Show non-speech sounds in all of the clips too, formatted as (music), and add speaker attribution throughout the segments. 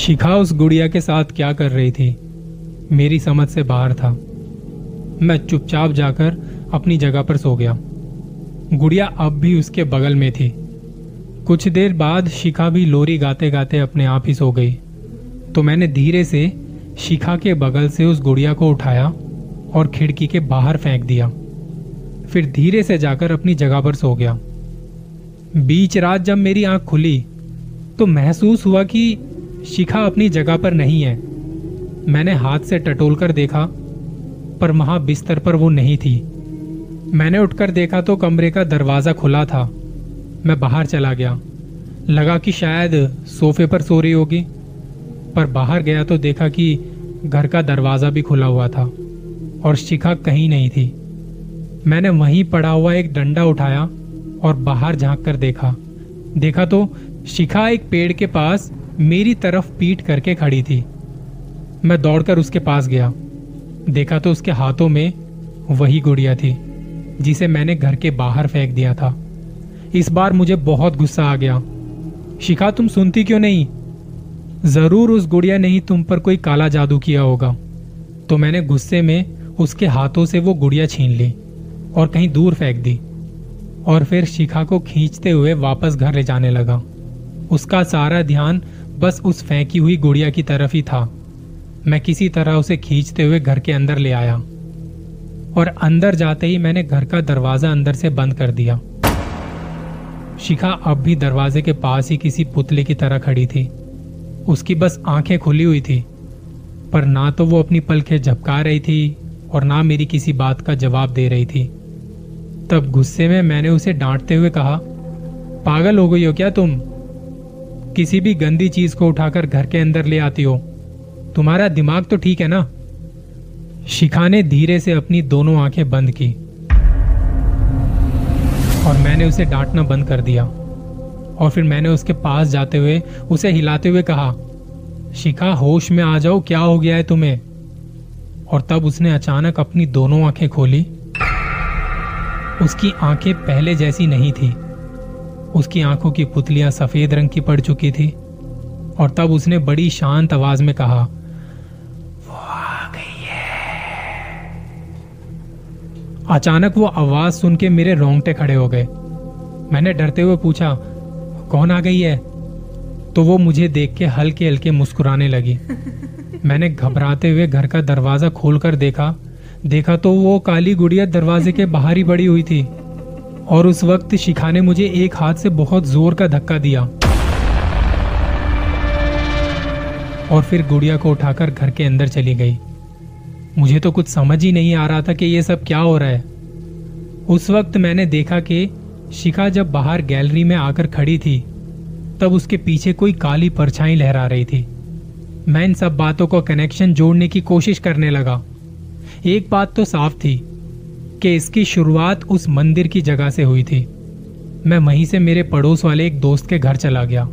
Speaker 1: शिखा उस गुड़िया के साथ क्या कर रही थी? मेरी समझ से बाहर था। मैं चुपचाप जाकर अपनी जगह पर सो गया। गुड़िया अब भी उसके बगल में थी। कुछ देर बाद शिखा भी लोरी गाते गाते अपने आप ही सो गई। तो मैंने धीरे से शिखा के बगल से उस गुड़िया को उठाया और खिड़की के बाहर फेंक दिया। फिर धीरे से जाकर अपनी जगह पर सो गया। बीच रात जब मेरी आँख खुली तो महसूस हुआ कि शिखा अपनी जगह पर नहीं है। मैंने हाथ से टटोल कर देखा, पर वहाँ बिस्तर पर वो नहीं थी। मैंने उठकर देखा तो कमरे का दरवाज़ा खुला था। मैं बाहर चला गया। लगा कि शायद सोफे पर सो रही होगी, पर बाहर गया तो देखा कि घर का दरवाज़ा भी खुला हुआ था, और शिखा कहीं नहीं थी। मैंने वहीं पड़ा हुआ एक डंडा उठाया और बाहर झाँक कर देखा। देखा तो शिखा एक पेड़ के पास मेरी तरफ़ पीट करके खड़ी थी। मैं दौड़कर उसके पास गया। देखा तो उसके हाथों में वही गुड़िया थी, जिसे मैंने घर के बाहर फेंक दिया था। इस बार मुझे बहुत गुस्सा आ गया। शिखा, तुम सुनती क्यों नहीं? ज़रूर उस गुड़िया ने ही तुम पर कोई काला जादू किया होगा। तो मैंने गुस्से में उसके हाथों से वो गुड़िया छीन ली और कहीं दूर फेंक दी और फिर शिखा को खींचते हुए वापस घर ले जाने लगा। उसका सारा ध्यान बस उस फेंकी हुई गुड़िया की तरफ़ ही था। मैं किसी तरह उसे खींचते हुए घर के अंदर ले आया। और अंदर जाते ही मैंने घर का दरवाज़ा अंदर से बंद कर दिया। शिखा अब भी दरवाजे के पास ही किसी पुतले की तरह खड़ी थी। उसकी बस आँखें खुली हुई थी। पर ना तो वो अपनी पलखें झपका रही थी और ना मेरी किसी बात का जवाब दे रही थी। तब गुस्से में मैंने उसे डांटते हुए कहा, पागल हो गई हो क्या तुम? किसी भी गंदी चीज़ को उठाकर घर के अंदर ले आती हो। तुम्हारा दिमाग तो ठीक है ना? शिखा ने धीरे से अपनी दोनों आँखें बंद की। और मैंने उसे डांटना बंद कर दिया। और फिर मैंने उसके पास जाते हुए उसे हिलाते हुए कहा, शिखा, होश में आ जाओ, क्या हो गया है तुम्हें? और तब उसने अचानक अपनी दोनों आँखें खोली। उसकी आँखें पहले जैसी नहीं थी। उसकी आँखों की पुतलियाँ सफ़ेद रंग की पड़ चुकी थी और तब उसने बड़ी शांत आवाज़ में कहा वो आ गई है। अचानक वो आवाज़ सुन के मेरे रोंगटे खड़े हो गए। मैंने डरते हुए पूछा कौन आ गई है? तो वो मुझे देख के हल्के हल्के मुस्कुराने लगी। (laughs) मैंने घबराते हुए घर का दरवाज़ा खोलकर देखा। देखा तो वो काली गुड़िया दरवाजे के बाहर ही बड़ी हुई थी। और उस वक्त शिखा ने मुझे एक हाथ से बहुत ज़ोर का धक्का दिया। और फिर गुड़िया को उठाकर घर के अंदर चली गई। मुझे तो कुछ समझ ही नहीं आ रहा था कि ये सब क्या हो रहा है। उस वक्त मैंने देखा कि शिखा जब बाहर गैलरी में आकर खड़ी थी, तब उसके पीछे कोई काली परछाई लहरा रही थी। मैं इन सब बातों को कनेक्शन जोड़ने की कोशिश करने लगा। एक बात तो साफ़ थी कि इसकी शुरुआत उस मंदिर की जगह से हुई थी। मैं वहीं से मेरे पड़ोस वाले एक दोस्त के घर चला गया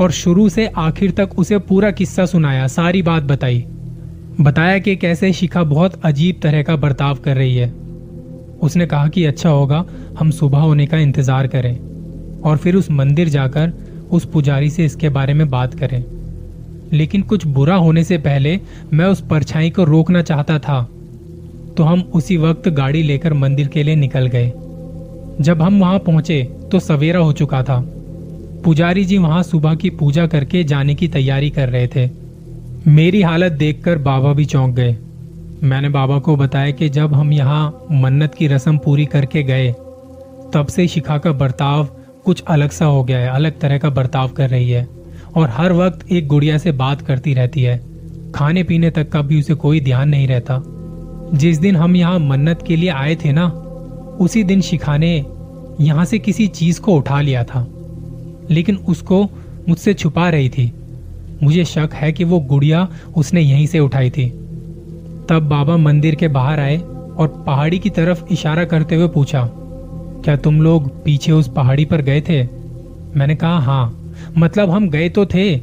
Speaker 1: और शुरू से आखिर तक उसे पूरा किस्सा सुनाया, सारी बात बताई। बताया कि कैसे शिखा बहुत अजीब तरह का बर्ताव कर रही है। उसने कहा कि अच्छा होगा, हम सुबह होने का इंतज़ार करें और फिर उस मंदिर जाकर उस पुजारी से इसके बारे में बात करें। लेकिन कुछ बुरा होने से पहले मैं उस परछाई को रोकना चाहता था। तो हम उसी वक्त गाड़ी लेकर मंदिर के लिए निकल गए। जब हम वहाँ पहुँचे तो सवेरा हो चुका था। पुजारी जी वहाँ सुबह की पूजा करके जाने की तैयारी कर रहे थे। मेरी हालत देखकर बाबा भी चौंक गए। मैंने बाबा को बताया कि जब हम यहाँ मन्नत की रस्म पूरी करके गए, तब से शिखा का बर्ताव कुछ अलग सा हो गया है, अलग तरह का बर्ताव कर रही है। और हर वक्त एक गुड़िया से बात करती रहती है। खाने पीने तक का भी उसे कोई ध्यान नहीं रहता। जिस दिन हम यहाँ मन्नत के लिए आए थे ना, उसी दिन शिखा ने यहाँ से किसी चीज़ को उठा लिया था। लेकिन उसको मुझसे छुपा रही थी। मुझे शक है कि वो गुड़िया उसने यहीं से उठाई थी। तब बाबा मंदिर के बाहर आए और पहाड़ी की तरफ़ इशारा करते हुए पूछा, क्या तुम लोग पीछे उस पहाड़ी पर गए थे? मैंने कहा हाँ मतलब हम गए तो थे,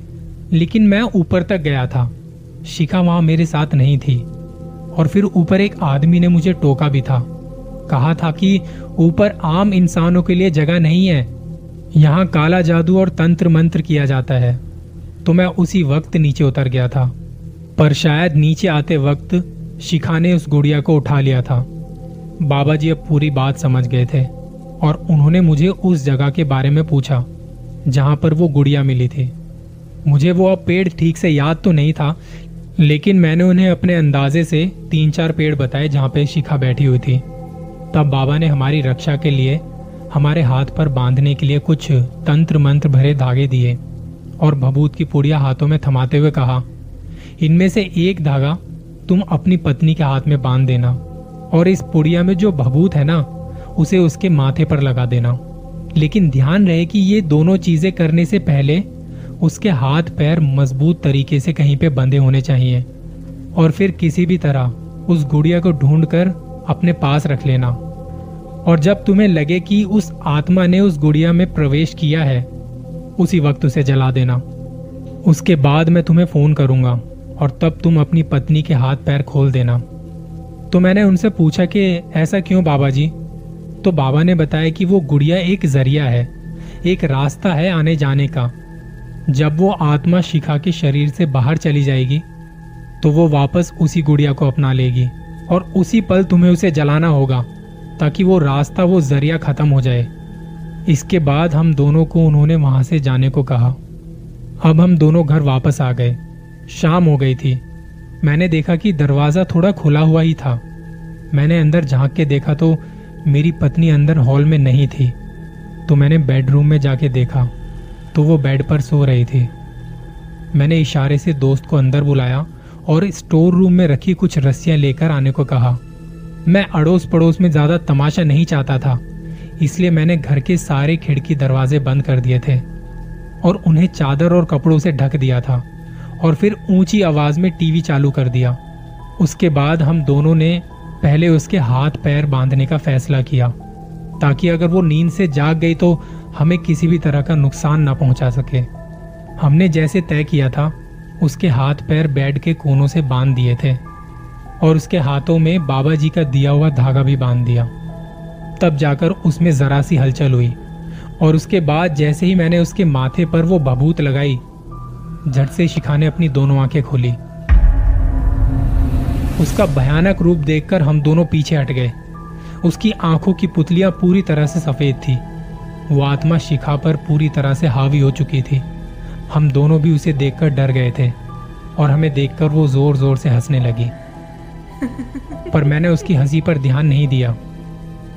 Speaker 1: लेकिन मैं ऊपर तक गया था। शिखा वहाँ मेरे साथ नहीं थी। और फिर ऊपर एक आदमी ने मुझे टोका भी था। कहा था कि ऊपर आम इंसानों के लिए जगह नहीं है। यहाँ काला जादू और तंत्र मंत्र किया जाता है। तो मैं उसी वक्त नीचे उतर गया था। पर शायद नीचे आते वक्त शिखा ने उस गुड़िया को उठा लिया था। बाबा जी अब पूरी बात समझ गए थे और उन्होंने मुझे उस जगह के बारे में पूछा, जहाँ पर वो गुड़िया मिली थी। मुझे वो अब पेड़ ठीक से याद तो नहीं था लेकिन मैंने उन्हें अपने अंदाजे से तीन चार पेड़ बताए जहाँ पे शिखा बैठी हुई थी। तब बाबा ने हमारी रक्षा के लिए, हमारे हाथ पर बांधने के लिए कुछ तंत्र मंत्र भरे धागे दिए और भभूत की पुड़िया हाथों में थमाते हुए कहा, इनमें से एक धागा तुम अपनी पत्नी के हाथ में बाँध देना और इस पुड़िया में जो भभूत है ना, उसे उसके माथे पर लगा देना। लेकिन ध्यान रहे कि ये दोनों चीज़ें करने से पहले उसके हाथ पैर मज़बूत तरीके से कहीं पे बंधे होने चाहिए। और फिर किसी भी तरह उस गुड़िया को ढूंढकर अपने पास रख लेना। और जब तुम्हें लगे कि उस आत्मा ने उस गुड़िया में प्रवेश किया है, उसी वक्त उसे जला देना। उसके बाद मैं तुम्हें फ़ोन करूँगा और तब तुम अपनी पत्नी के हाथ पैर खोल देना। तो मैंने उनसे पूछा कि, ऐसा क्यों बाबा जी तो बाबा ने बताया कि वो गुड़िया एक ज़रिया है, एक रास्ता है आने जाने का। जब वो आत्मा शिखा के शरीर से बाहर चली जाएगी तो वो वापस उसी गुड़िया को अपना लेगी और उसी पल तुम्हें उसे जलाना होगा, ताकि वो रास्ता, वो ज़रिया खत्म हो जाए। इसके बाद हम दोनों को उन्होंने वहाँ से जाने को कहा। अब हम दोनों घर वापस आ गए। शाम हो गई थी। मैंने देखा कि दरवाज़ा थोड़ा खुला हुआ ही था। मैंने अंदर झाँक के देखा तो मेरी पत्नी अंदर हॉल में नहीं थी। तो मैंने बेडरूम में जाके देखा। तो वो बेड पर सो रही थी। मैंने इशारे से दोस्त को अंदर बुलाया और स्टोर रूम में रखी कुछ रस्सियाँ लेकर आने को कहा। मैं अड़ोस पड़ोस में ज़्यादा तमाशा नहीं चाहता था, इसलिए मैंने घर के सारे खिड़की दरवाजे बंद कर दिए थे और उन्हें चादर और कपड़ों से ढक दिया था और फिर ऊँची आवाज़ में टीवी चालू कर दिया। उसके बाद हम दोनों ने पहले उसके हाथ पैर बांधने का फैसला किया, ताकि अगर वो नींद से जाग गई तो हमें किसी भी तरह का नुकसान ना पहुँचा सके। हमने जैसे तय किया था, उसके हाथ पैर बेड के कोनों से बाँध दिए थे, और उसके हाथों में बाबा जी का दिया हुआ धागा भी बाँध दिया। तब जाकर उसमें जरा सी हलचल हुई, और उसके बाद जैसे ही मैंने उसके माथे पर वो बबूत लगाई, झट से शिखा ने अपनी दोनों आँखें खोली। उसका भयानक रूप देखकर हम दोनों पीछे हट गए। उसकी आँखों की पुतलियाँ पूरी तरह से सफ़ेद थी। वो आत्मा शिखा पर पूरी तरह से हावी हो चुकी थी। हम दोनों भी उसे देखकर डर गए थे और हमें देखकर वो ज़ोर ज़ोर से हंसने लगी। (laughs) पर मैंने उसकी हँसी पर ध्यान नहीं दिया।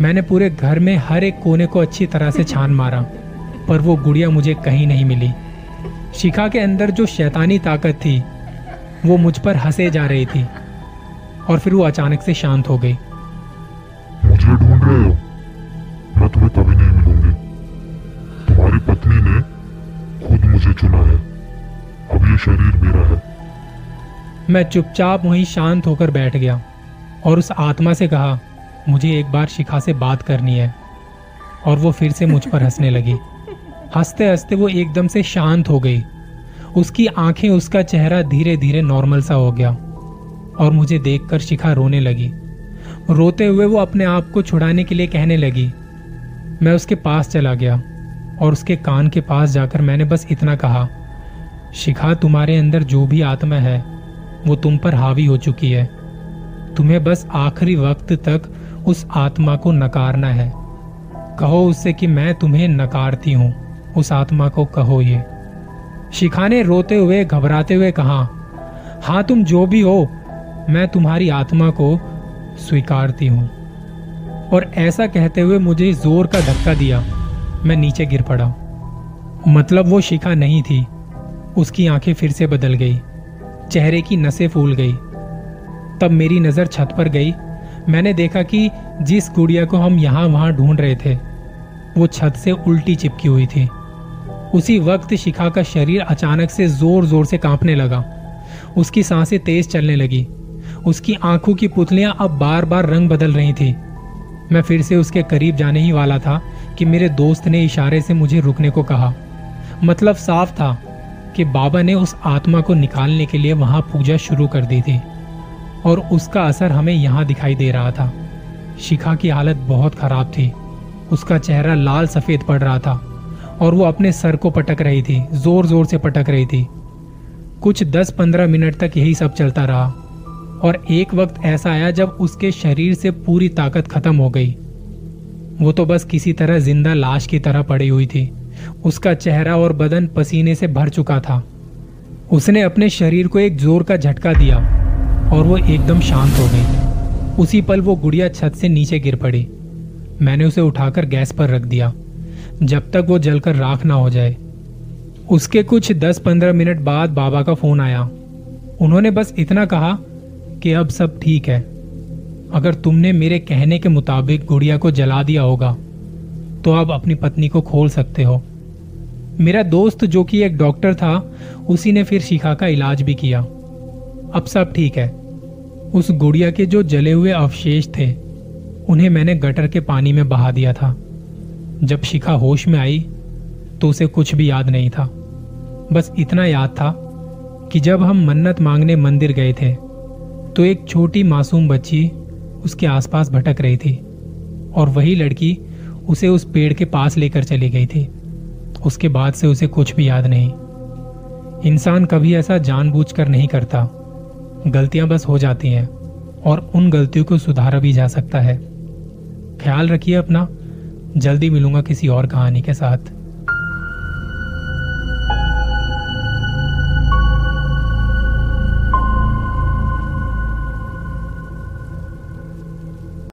Speaker 1: मैंने पूरे घर में हर एक कोने को अच्छी तरह से छान मारा पर वो गुड़िया मुझे कहीं नहीं मिली। शिखा के अंदर जो शैतानी ताकत थी वो मुझ पर हंसे जा रही थी और फिर वो अचानक से शांत हो गई।
Speaker 2: मुझे ढूंढ रहे हो? मैं
Speaker 1: चुपचाप वहीं शांत होकर बैठ गया और उस आत्मा से कहा, मुझे एक बार शिखा से बात करनी है। और वो फिर से मुझ पर हंसने लगी। हँसते हँसते वो एकदम से शांत हो गई। उसकी आँखें, उसका चेहरा धीरे धीरे नॉर्मल सा हो गया और मुझे देखकर शिखा रोने लगी। रोते हुए वो अपने आप को छुड़ाने के लिए कहने लगी। मैं उसके पास चला गया और उसके कान के पास जाकर मैंने बस इतना कहा, शिखा, तुम्हारे अंदर जो भी आत्मा है वो तुम पर हावी हो चुकी है। तुम्हें बस आखिरी वक्त तक उस आत्मा को नकारना है। कहो उससे कि मैं तुम्हें नकारती हूँ। उस आत्मा को कहो ये। शिखा ने रोते हुए, घबराते हुए कहा हाँ तुम जो भी हो, मैं तुम्हारी आत्मा को स्वीकारती हूँ। और ऐसा कहते हुए मुझे ज़ोर का धक्का दिया। मैं नीचे गिर पड़ा। मतलब वो शिखा नहीं थी। उसकी आँखें फिर से बदल गई। चेहरे की नसें फूल गई। तब मेरी नज़र छत पर गई। मैंने देखा कि जिस गुड़िया को हम यहाँ वहाँ ढूंढ रहे थे, वो छत से उल्टी चिपकी हुई थी। उसी वक्त शिखा का शरीर अचानक से ज़ोर ज़ोर से कांपने लगा। उसकी साँसें तेज चलने लगी। उसकी आँखों की पुतलियाँ अब बार बार रंग बदल रही थी। मैं फिर से उसके करीब जाने ही वाला था कि मेरे दोस्त ने इशारे से मुझे रुकने को कहा। मतलब साफ़ था। कि बाबा ने उस आत्मा को निकालने के लिए वहाँ पूजा शुरू कर दी थी और उसका असर हमें यहाँ दिखाई दे रहा था। शिखा की हालत बहुत खराब थी। उसका चेहरा लाल सफ़ेद पड़ रहा था और वो अपने सर को पटक रही थी ज़ोर ज़ोर से पटक रही थी। कुछ 10-15 मिनट तक यही सब चलता रहा और एक वक्त ऐसा आया जब उसके शरीर से पूरी ताकत खत्म हो गई। वो तो बस किसी तरह ज़िंदा लाश की तरह पड़ी हुई थी। उसका चेहरा और बदन पसीने से भर चुका था। उसने अपने शरीर को एक ज़ोर का झटका दिया और वो एकदम शांत हो गई। उसी पल वो गुड़िया छत से नीचे गिर पड़ी। मैंने उसे उठाकर गैस पर रख दिया, जब तक वो जलकर राख ना हो जाए। उसके कुछ 10-15 मिनट बाद बाबा का फ़ोन आया। उन्होंने बस इतना कहा कि अब सब ठीक है। अगर तुमने मेरे कहने के मुताबिक गुड़िया को जला दिया होगा तो अब अपनी पत्नी को खोल सकते हो। मेरा दोस्त, जो कि एक डॉक्टर था, उसी ने फिर शिखा का इलाज भी किया। अब सब ठीक है। उस गुड़िया के जो जले हुए अवशेष थे, उन्हें मैंने गटर के पानी में बहा दिया था। जब शिखा होश में आई तो उसे कुछ भी याद नहीं था। बस इतना याद था कि जब हम मन्नत मांगने मंदिर गए थे तो एक छोटी मासूम बच्ची उसके आसपास भटक रही थी और वही लड़की उसे उस पेड़ के पास लेकर चली गई थी। उसके बाद से उसे कुछ भी याद नहीं। इंसान कभी ऐसा जानबूझकर नहीं करता। गलतियाँ बस हो जाती हैं और उन गलतियों को सुधारा भी जा सकता है। ख्याल रखिए अपना, जल्दी मिलूँगा किसी और कहानी के साथ।